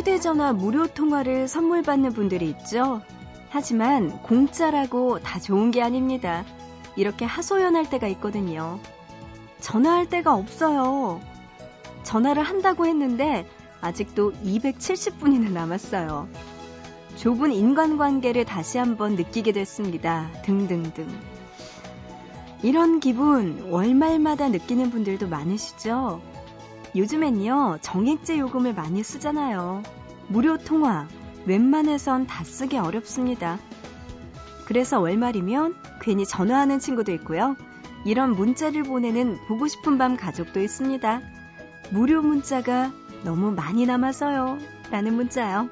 휴대전화 무료 통화를 선물 받는 분들이 있죠. 하지만 공짜라고 다 좋은 게 아닙니다. 이렇게 하소연할 때가 있거든요. 전화할 데가 없어요. 전화를 한다고 했는데 아직도 270분이나 남았어요. 좁은 인간관계를 다시 한번 느끼게 됐습니다. 등등등. 이런 기분 월말마다 느끼는 분들도 많으시죠? 요즘엔요, 정액제 요금을 많이 쓰잖아요. 무료 통화, 웬만해선 다 쓰기 어렵습니다. 그래서 월말이면 괜히 전화하는 친구도 있고요. 이런 문자를 보내는 보고 싶은 밤 가족도 있습니다. 무료 문자가 너무 많이 남아서요. 라는 문자요.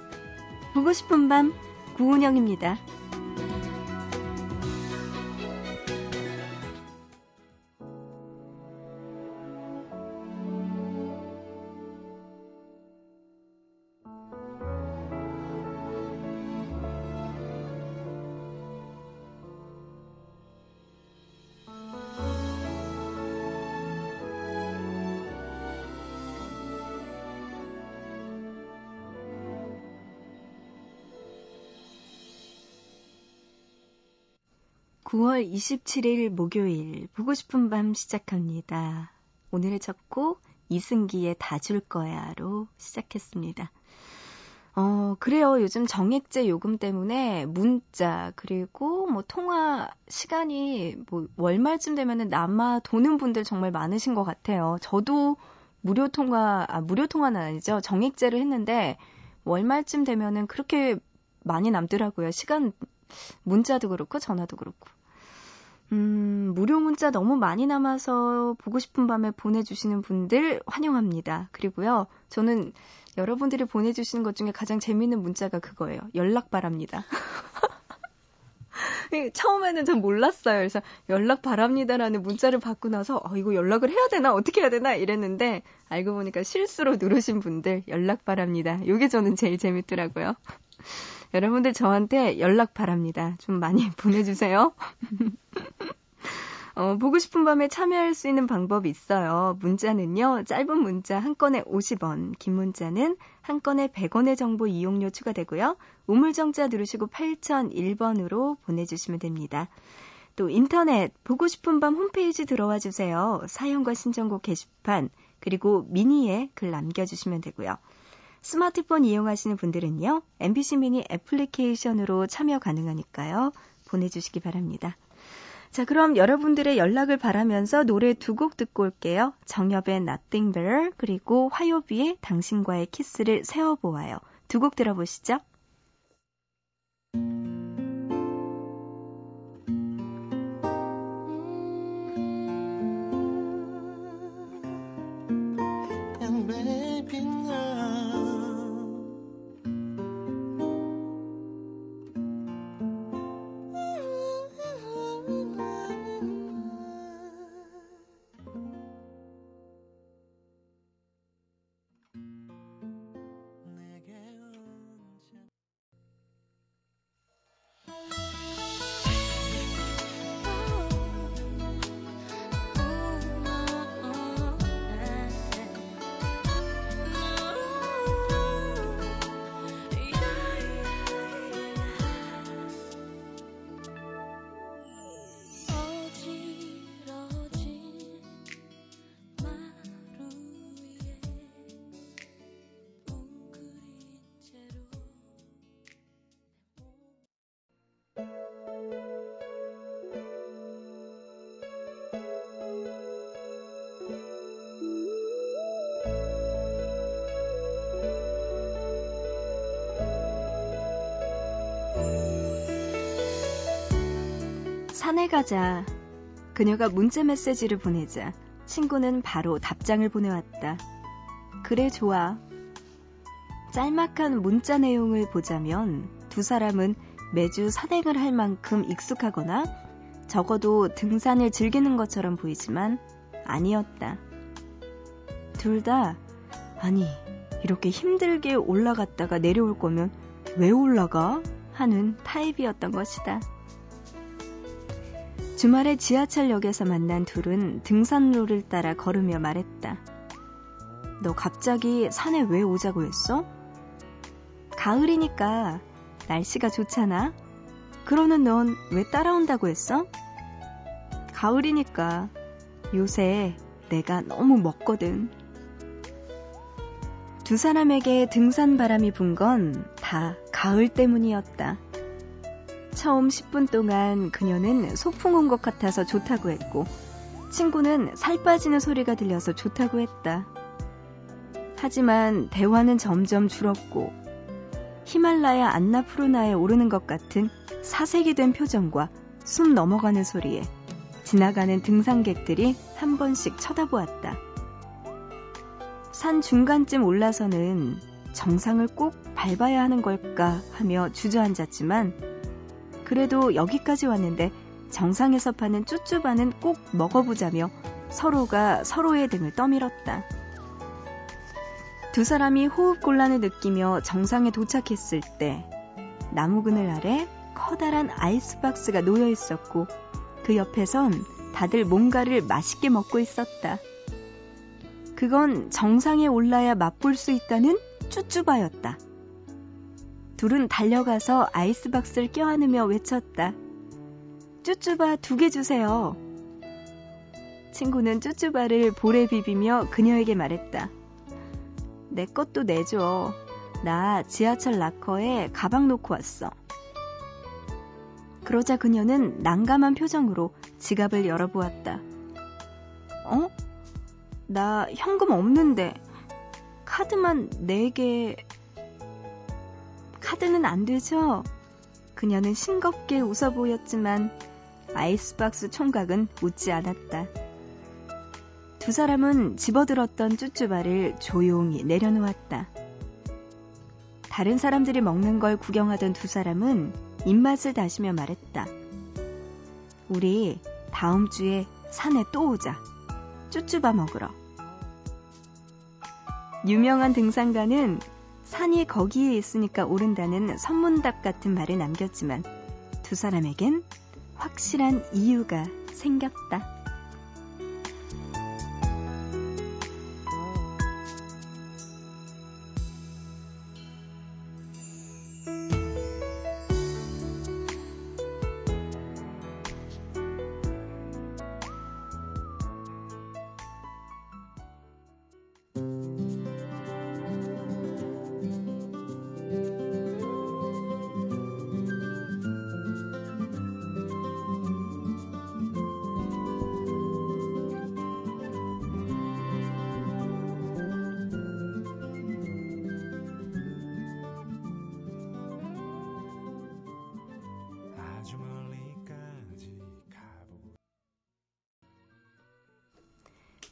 보고 싶은 밤 구은영입니다. 9월 27일 목요일 보고 싶은 밤 시작합니다. 오늘의 첫 곡 이승기의 다 줄 거야로 시작했습니다. 어, 그래요. 요즘 정액제 요금 때문에 문자, 그리고 뭐 통화 시간이 뭐 월말쯤 되면은 남아 도는 분들 정말 많으신 것 같아요. 저도 무료 통화, 아, 무료 통화는 아니죠. 정액제를 했는데 월말쯤 되면은 그렇게 많이 남더라고요. 시간, 문자도 그렇고 전화도 그렇고. 음, 무료 문자 너무 많이 남아서 보고 싶은 밤에 보내주시는 분들 환영합니다. 그리고요, 저는 여러분들이 보내주시는 것 중에 가장 재밌는 문자가 그거예요. 연락 바랍니다. 처음에는 전 몰랐어요. 그래서 연락 바랍니다라는 문자를 받고 나서 어, 이거 연락을 해야 되나 어떻게 해야 되나 이랬는데 알고 보니까 실수로 누르신 분들 연락 바랍니다. 이게 저는 제일 재밌더라고요. 여러분들 저한테 연락 바랍니다. 좀 많이 보내주세요. 어, 보고 싶은 밤에 참여할 수 있는 방법이 있어요. 문자는요, 짧은 문자 한 건에 50원, 긴 문자는 한 건에 100원의 정보 이용료 추가되고요. 우물정자 누르시고 8001번으로 보내주시면 됩니다. 또 인터넷 보고 싶은 밤 홈페이지 들어와 주세요. 사연과 신청곡 게시판, 그리고 미니에 글 남겨주시면 되고요. 스마트폰 이용하시는 분들은요, MBC 미니 애플리케이션으로 참여 가능하니까요. 보내주시기 바랍니다. 자, 그럼 여러분들의 연락을 바라면서 노래 두 곡 듣고 올게요. 정엽의 Nothing Better, 그리고 화요비의 당신과의 키스를 세워보아요. 두 곡 들어보시죠. 산에 가자. 그녀가 문자 메시지를 보내자 친구는 바로 답장을 보내왔다. 그래 좋아. 짤막한 문자 내용을 보자면 두 사람은 매주 산행을 할 만큼 익숙하거나 적어도 등산을 즐기는 것처럼 보이지만 아니었다. 둘 다, 아니, 이렇게 힘들게 올라갔다가 내려올 거면 왜 올라가? 하는 타입이었던 것이다. 주말에 지하철역에서 만난 둘은 등산로를 따라 걸으며 말했다. 너 갑자기 산에 왜 오자고 했어? 가을이니까 날씨가 좋잖아. 그러는 넌 왜 따라온다고 했어? 가을이니까 요새 내가 너무 먹거든. 두 사람에게 등산 바람이 분 건 다 가을 때문이었다. 처음 10분 동안 그녀는 소풍 온 것 같아서 좋다고 했고, 친구는 살 빠지는 소리가 들려서 좋다고 했다. 하지만 대화는 점점 줄었고, 히말라야 안나푸르나에 오르는 것 같은 사색이 된 표정과 숨 넘어가는 소리에 지나가는 등산객들이 한 번씩 쳐다보았다. 산 중간쯤 올라서는 정상을 꼭 밟아야 하는 걸까 하며 주저앉았지만 그래도 여기까지 왔는데 정상에서 파는 쭈쭈바는 꼭 먹어보자며 서로가 서로의 등을 떠밀었다. 두 사람이 호흡곤란을 느끼며 정상에 도착했을 때 나무 그늘 아래 커다란 아이스박스가 놓여 있었고 그 옆에선 다들 뭔가를 맛있게 먹고 있었다. 그건 정상에 올라야 맛볼 수 있다는 쭈쭈바였다. 둘은 달려가서 아이스박스를 껴안으며 외쳤다. 쭈쭈바 두 개 주세요. 친구는 쭈쭈바를 볼에 비비며 그녀에게 말했다. 내 것도 내줘. 나 지하철 락커에 가방 놓고 왔어. 그러자 그녀는 난감한 표정으로 지갑을 열어보았다. 어? 나 현금 없는데 카드만 4개 카드는 안 되죠? 그녀는 싱겁게 웃어 보였지만 아이스박스 총각은 웃지 않았다. 두 사람은 집어들었던 쭈쭈바를 조용히 내려놓았다. 다른 사람들이 먹는 걸 구경하던 두 사람은 입맛을 다시며 말했다. 우리 다음 주에 산에 또 오자. 쭈쭈바 먹으러. 유명한 등산가는 산이 거기에 있으니까 오른다는 선문답 같은 말을 남겼지만 두 사람에겐 확실한 이유가 생겼다.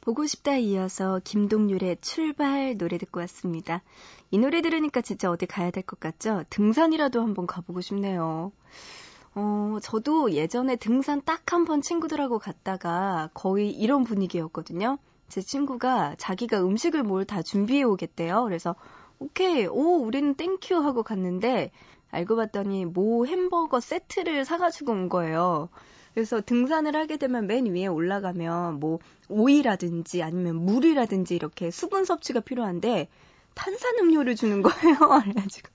보고 싶다 이어서 김동률의 출발 노래 듣고 왔습니다. 이 노래 들으니까 진짜 어디 가야 될 것 같죠? 등산이라도 한번 가보고 싶네요. 어, 저도 예전에 등산 딱 한 번 친구들하고 갔다가 거의 이런 분위기였거든요. 제 친구가 자기가 음식을 뭘 다 준비해 오겠대요. 그래서 오케이, 오, 우리는 thank you 하고 갔는데 알고 봤더니 모 햄버거 세트를 사가지고 온 거예요. 그래서 등산을 하게 되면 맨 위에 올라가면 뭐 오이라든지 아니면 물이라든지 이렇게 수분 섭취가 필요한데 탄산음료를 주는 거예요. 그래가지고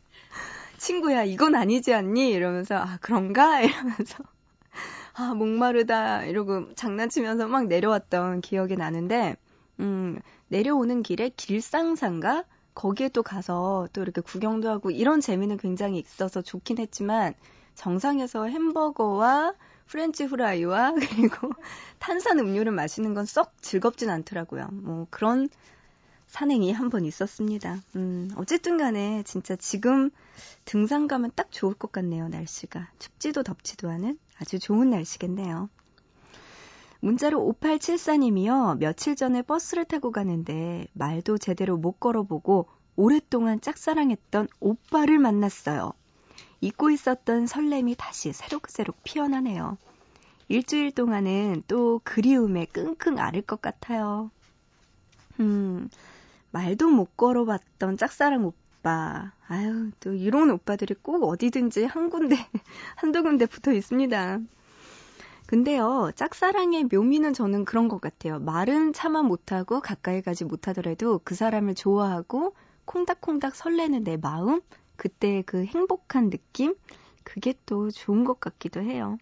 친구야 이건 아니지 않니? 이러면서 아 그런가? 이러면서 아 목마르다 이러고 장난치면서 막 내려왔던 기억이 나는데 음 내려오는 길에 길상산가 거기에 또 가서 또 이렇게 구경도 하고 이런 재미는 굉장히 있어서 좋긴 했지만 정상에서 햄버거와 French fry와 그리고 탄산 음료를 마시는 건 썩 즐겁진 않더라고요. 뭐 그런 산행이 한 번 있었습니다. 음, 어쨌든 간에 진짜 지금 등산 가면 딱 좋을 것 같네요, 날씨가. 춥지도 덥지도 않은 아주 좋은 날씨겠네요. 문자로 5874님이요. 며칠 전에 버스를 타고 가는데 말도 제대로 못 걸어보고 오랫동안 짝사랑했던 오빠를 만났어요. 잊고 있었던 설렘이 다시 새록새록 피어나네요. 일주일 동안은 또 그리움에 끙끙 앓을 것 같아요. 음, 말도 못 걸어봤던 짝사랑 오빠. 아유, 또 이런 오빠들이 꼭 어디든지 한 군데, 한두 군데 붙어 있습니다. 근데요, 짝사랑의 묘미는 저는 그런 것 같아요. 말은 차마 못하고 가까이 가지 못하더라도 그 사람을 좋아하고 콩닥콩닥 설레는 내 마음, 그때 그 행복한 느낌, 그게 또 좋은 것 같기도 해요.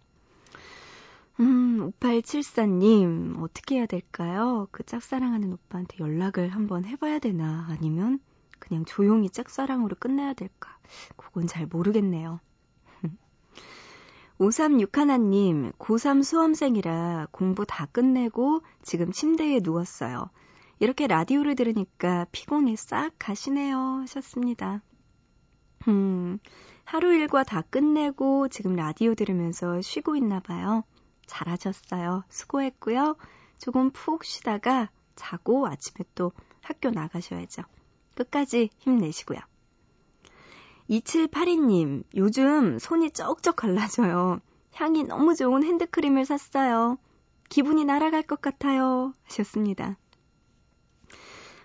음, 5874님, 어떻게 해야 될까요? 그 짝사랑하는 오빠한테 연락을 한번 해봐야 되나? 아니면 그냥 조용히 짝사랑으로 끝내야 될까? 그건 잘 모르겠네요. 5361님, 고3 수험생이라 공부 다 끝내고 지금 침대에 누웠어요. 이렇게 라디오를 들으니까 피곤이 싹 가시네요. 하셨습니다. 음, 하루 일과 다 끝내고 지금 라디오 들으면서 쉬고 있나 봐요. 잘하셨어요. 수고했고요. 조금 푹 쉬다가 자고 아침에 또 학교 나가셔야죠. 끝까지 힘내시고요. 2782님, 요즘 손이 쩍쩍 갈라져요. 향이 너무 좋은 핸드크림을 샀어요. 기분이 날아갈 것 같아요. 하셨습니다.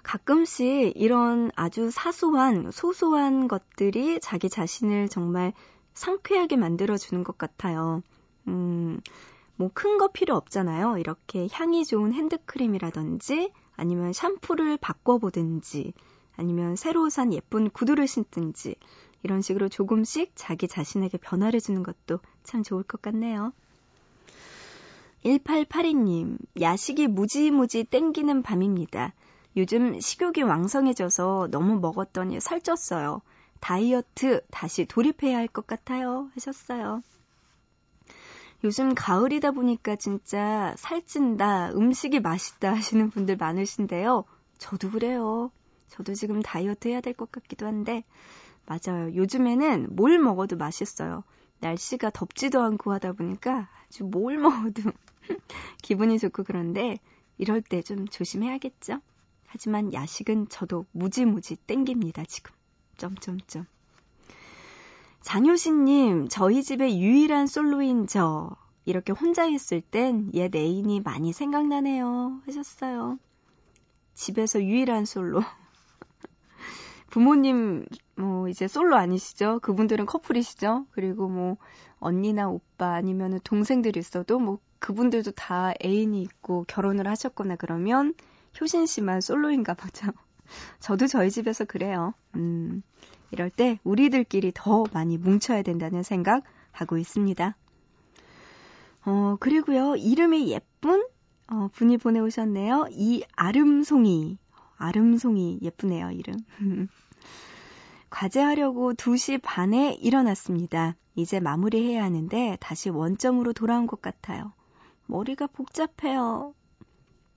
가끔씩 이런 아주 사소한, 소소한 것들이 자기 자신을 정말 상쾌하게 만들어주는 것 같아요. 음, 뭐 큰 거 필요 없잖아요. 이렇게 향이 좋은 핸드크림이라든지 아니면 샴푸를 바꿔보든지 아니면 새로 산 예쁜 구두를 신든지 이런 식으로 조금씩 자기 자신에게 변화를 주는 것도 참 좋을 것 같네요. 1882님, 야식이 무지무지 땡기는 밤입니다. 요즘 식욕이 왕성해져서 너무 먹었더니 살쪘어요. 다이어트 다시 돌입해야 할 것 같아요. 하셨어요. 요즘 가을이다 보니까 진짜 살찐다, 음식이 맛있다 하시는 분들 많으신데요. 저도 그래요. 저도 지금 다이어트 해야 될 것 같기도 한데, 맞아요. 요즘에는 뭘 먹어도 맛있어요. 날씨가 덥지도 않고 하다 보니까 아주 뭘 먹어도 기분이 좋고 그런데 이럴 때 좀 조심해야겠죠? 하지만 야식은 저도 무지무지 땡깁니다, 지금. 점점점. 장효신님, 저희 집의 유일한 솔로인 저. 이렇게 혼자 있을 땐 옛 애인이 많이 생각나네요. 하셨어요. 집에서 유일한 솔로. 부모님, 뭐, 이제 솔로 아니시죠? 그분들은 커플이시죠? 그리고 뭐, 언니나 오빠 아니면 동생들이 있어도 뭐, 그분들도 다 애인이 있고 결혼을 하셨거나 그러면 효신 씨만 솔로인가 보죠. 저도 저희 집에서 그래요. 음, 이럴 때 우리들끼리 더 많이 뭉쳐야 된다는 생각 하고 있습니다. 어, 그리고요, 이름이 예쁜 어, 분이 보내오셨네요. 이 아름송이. 아름송이 예쁘네요, 이름. 과제하려고 2시 반에 일어났습니다. 이제 마무리해야 하는데 다시 원점으로 돌아온 것 같아요. 머리가 복잡해요.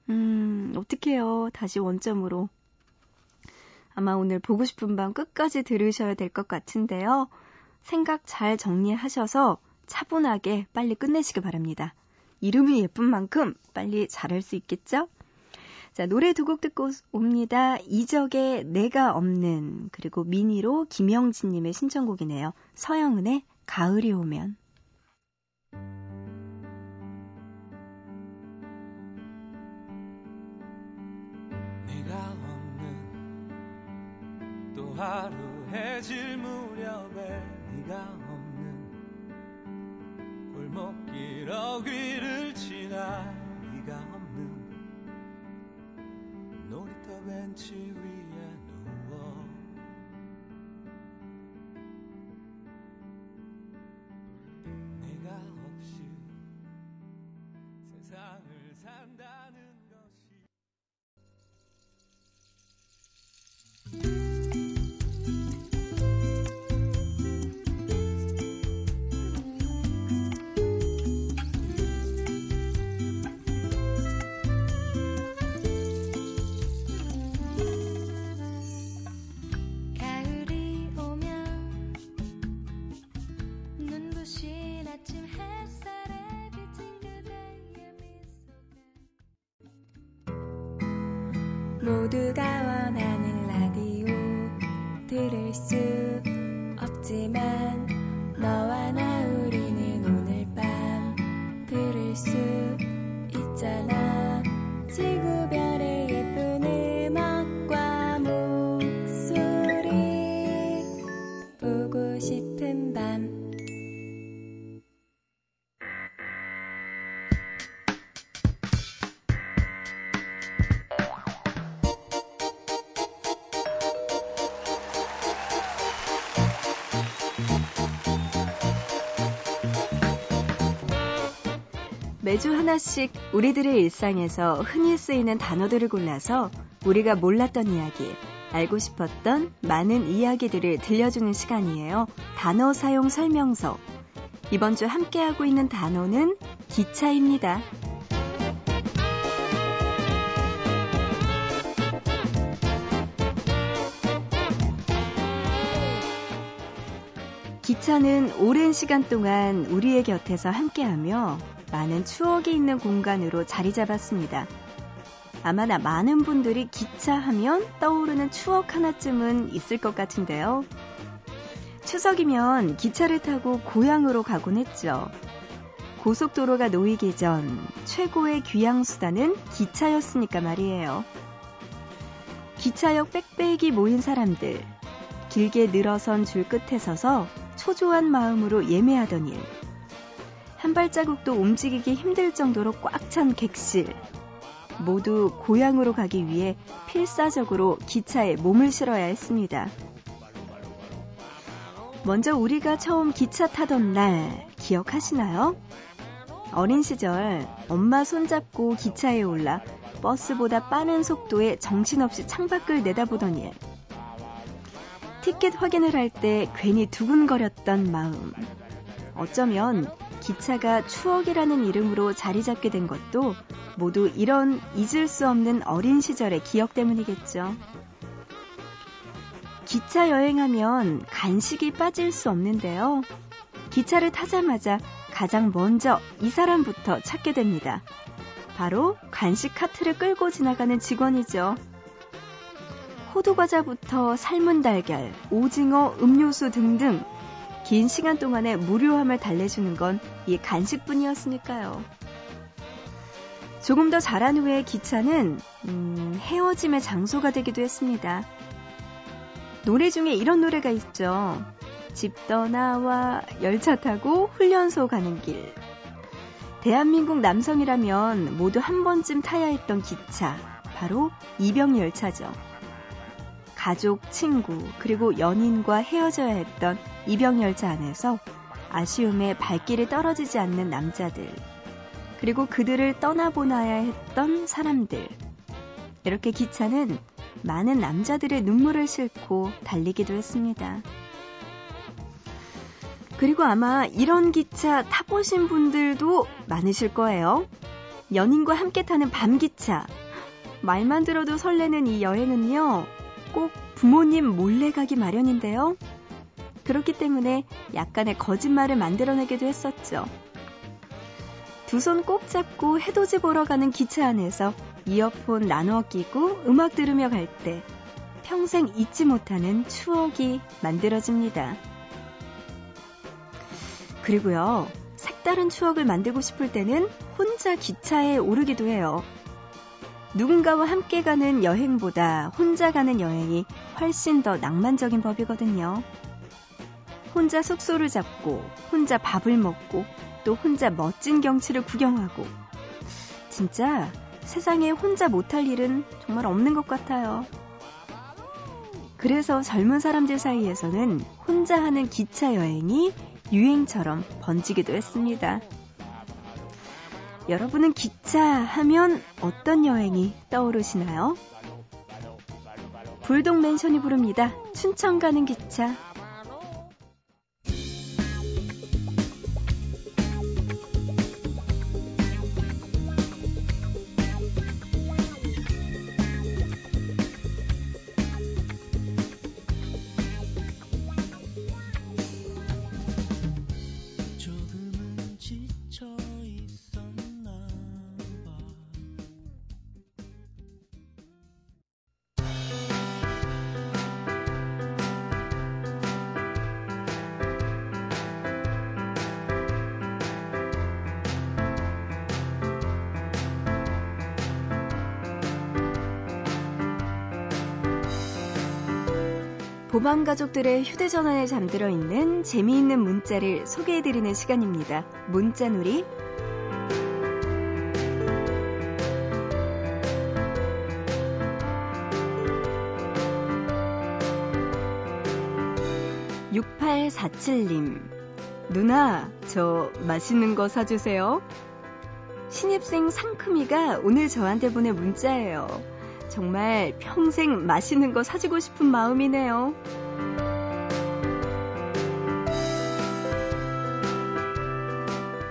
음, 어떡해요. 다시 원점으로. 아마 오늘 보고 싶은 밤 끝까지 들으셔야 될 것 같은데요. 생각 잘 정리하셔서 차분하게 빨리 끝내시길 바랍니다. 이름이 예쁜 만큼 빨리 잘할 수 있겠죠? 자, 노래 두 곡 듣고 옵니다. 이적의 내가 없는, 그리고 미니로 김영진님의 신청곡이네요. 서영은의 가을이 오면. 하루 해질 무렵에 네가 없는 골목길 어귀를 지나 놀 모두가 원하는 라디오 들을 수 매주 하나씩 우리들의 일상에서 흔히 쓰이는 단어들을 골라서 우리가 몰랐던 이야기, 알고 싶었던 많은 이야기들을 들려주는 시간이에요. 단어 사용 설명서. 이번 주 함께하고 있는 단어는 기차입니다. 기차는 오랜 시간 동안 우리의 곁에서 함께하며 많은 추억이 있는 공간으로 자리 잡았습니다. 아마나 많은 분들이 기차 하면 떠오르는 추억 하나쯤은 있을 것 같은데요. 추석이면 기차를 타고 고향으로 가곤 했죠. 고속도로가 놓이기 전 최고의 귀향 수단은 기차였으니까 말이에요. 기차역 빽빽이 모인 사람들, 길게 늘어선 줄 끝에 서서 초조한 마음으로 예매하던 일, 한 발자국도 움직이기 힘들 정도로 꽉 찬 객실. 모두 고향으로 가기 위해 필사적으로 기차에 몸을 실어야 했습니다. 먼저 우리가 처음 기차 타던 날 기억하시나요? 어린 시절 엄마 손잡고 기차에 올라 버스보다 빠른 속도에 정신없이 창밖을 내다보던 일. 티켓 확인을 할 때 괜히 두근거렸던 마음. 어쩌면 기차가 추억이라는 이름으로 자리 잡게 된 것도 모두 이런 잊을 수 없는 어린 시절의 기억 때문이겠죠. 기차 여행하면 간식이 빠질 수 없는데요. 기차를 타자마자 가장 먼저 이 사람부터 찾게 됩니다. 바로 간식 카트를 끌고 지나가는 직원이죠. 호두과자부터 삶은 달걀, 오징어, 음료수 등등 긴 시간 동안의 무료함을 달래주는 건 이 간식뿐이었으니까요. 조금 더 자란 후에 기차는 음, 헤어짐의 장소가 되기도 했습니다. 노래 중에 이런 노래가 있죠. 집 떠나와 열차 타고 훈련소 가는 길. 대한민국 남성이라면 모두 한 번쯤 타야 했던 기차. 바로 이병 열차죠. 가족, 친구, 그리고 연인과 헤어져야 했던 이병열차 안에서 아쉬움에 발길이 떨어지지 않는 남자들, 그리고 그들을 떠나보나야 했던 사람들. 이렇게 기차는 많은 남자들의 눈물을 싣고 달리기도 했습니다. 그리고 아마 이런 기차 타보신 분들도 많으실 거예요. 연인과 함께 타는 밤기차. 말만 들어도 설레는 이 여행은요, 꼭 부모님 몰래 가기 마련인데요. 그렇기 때문에 약간의 거짓말을 만들어내기도 했었죠. 두 손 꼭 잡고 해돋이 보러 가는 기차 안에서 이어폰 나누어 끼고 음악 들으며 갈 때 평생 잊지 못하는 추억이 만들어집니다. 그리고요, 색다른 추억을 만들고 싶을 때는 혼자 기차에 오르기도 해요. 누군가와 함께 가는 여행보다 혼자 가는 여행이 훨씬 더 낭만적인 법이거든요. 혼자 숙소를 잡고, 혼자 밥을 먹고, 또 혼자 멋진 경치를 구경하고. 진짜 세상에 혼자 못할 일은 정말 없는 것 같아요. 그래서 젊은 사람들 사이에서는 혼자 하는 기차 여행이 유행처럼 번지기도 했습니다. 여러분은 기차 하면 어떤 여행이 떠오르시나요? 불독 맨션이 부릅니다. 춘천 가는 기차. 보방 가족들의 휴대전화에 잠들어 있는 재미있는 문자를 소개해드리는 시간입니다. 문자놀이. (6847님) 누나 저 맛있는 거 사주세요 신입생 상큼이가 오늘 저한테 보낸 문자예요 정말 평생 맛있는 거 사주고 싶은 마음이네요.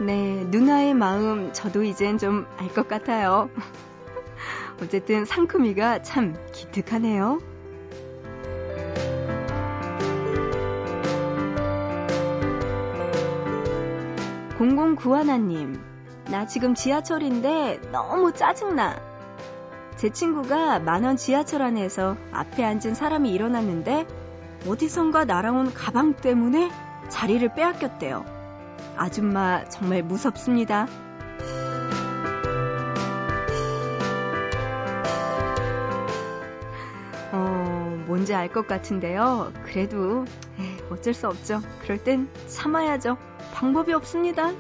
네, 누나의 마음 저도 이젠 좀 알 것 같아요. 어쨌든 상큼이가 참 기특하네요. 0091님, 나 지금 지하철인데 너무 짜증나. 제 친구가 만원 지하철 안에서 앞에 앉은 사람이 일어났는데 어디선가 날아온 가방 때문에 자리를 빼앗겼대요. 아줌마 정말 무섭습니다. 어, 뭔지 알 것 같은데요. 그래도 에이, 어쩔 수 없죠. 그럴 땐 참아야죠. 방법이 없습니다.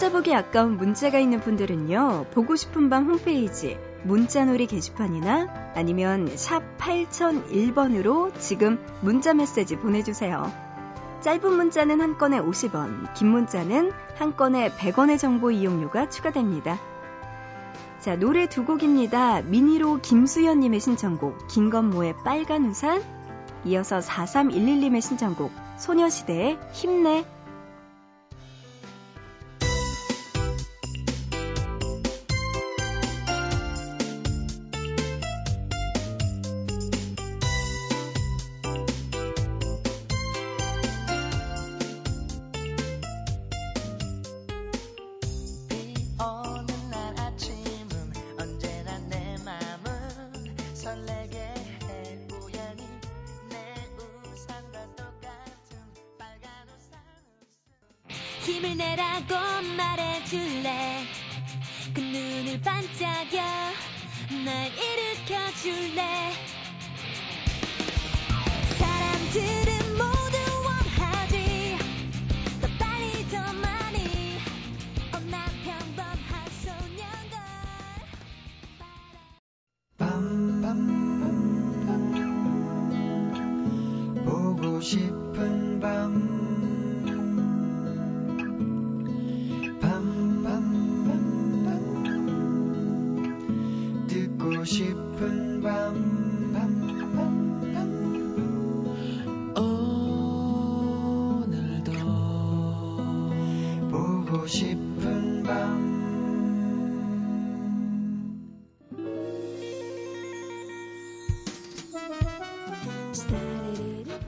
찾아보기 아까운 문자가 있는 분들은요, 보고 싶은 밤 홈페이지, 문자놀이 게시판이나 아니면 샵 8001번으로 지금 문자 메시지 보내주세요. 짧은 문자는 한 건에 50원, 긴 문자는 한 건에 100원의 정보 이용료가 추가됩니다. 자, 노래 두 곡입니다. 미니로 김수현님의 신청곡, 김건모의 빨간 우산, 이어서 4311님의 신청곡, 소녀시대의 힘내 날 일으켜줄래? 사람들은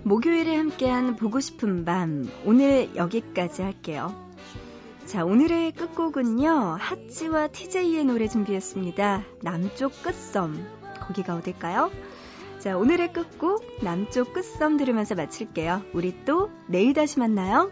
목요일에 함께한 보고 싶은 밤, 오늘 여기까지 할게요. 자, 오늘의 끝곡은요, 핫지와 TJ의 노래 준비했습니다. 남쪽 끝섬. 거기가 어딜까요? 자, 오늘의 끝곡, 남쪽 끝섬 들으면서 마칠게요. 우리 또 내일 다시 만나요.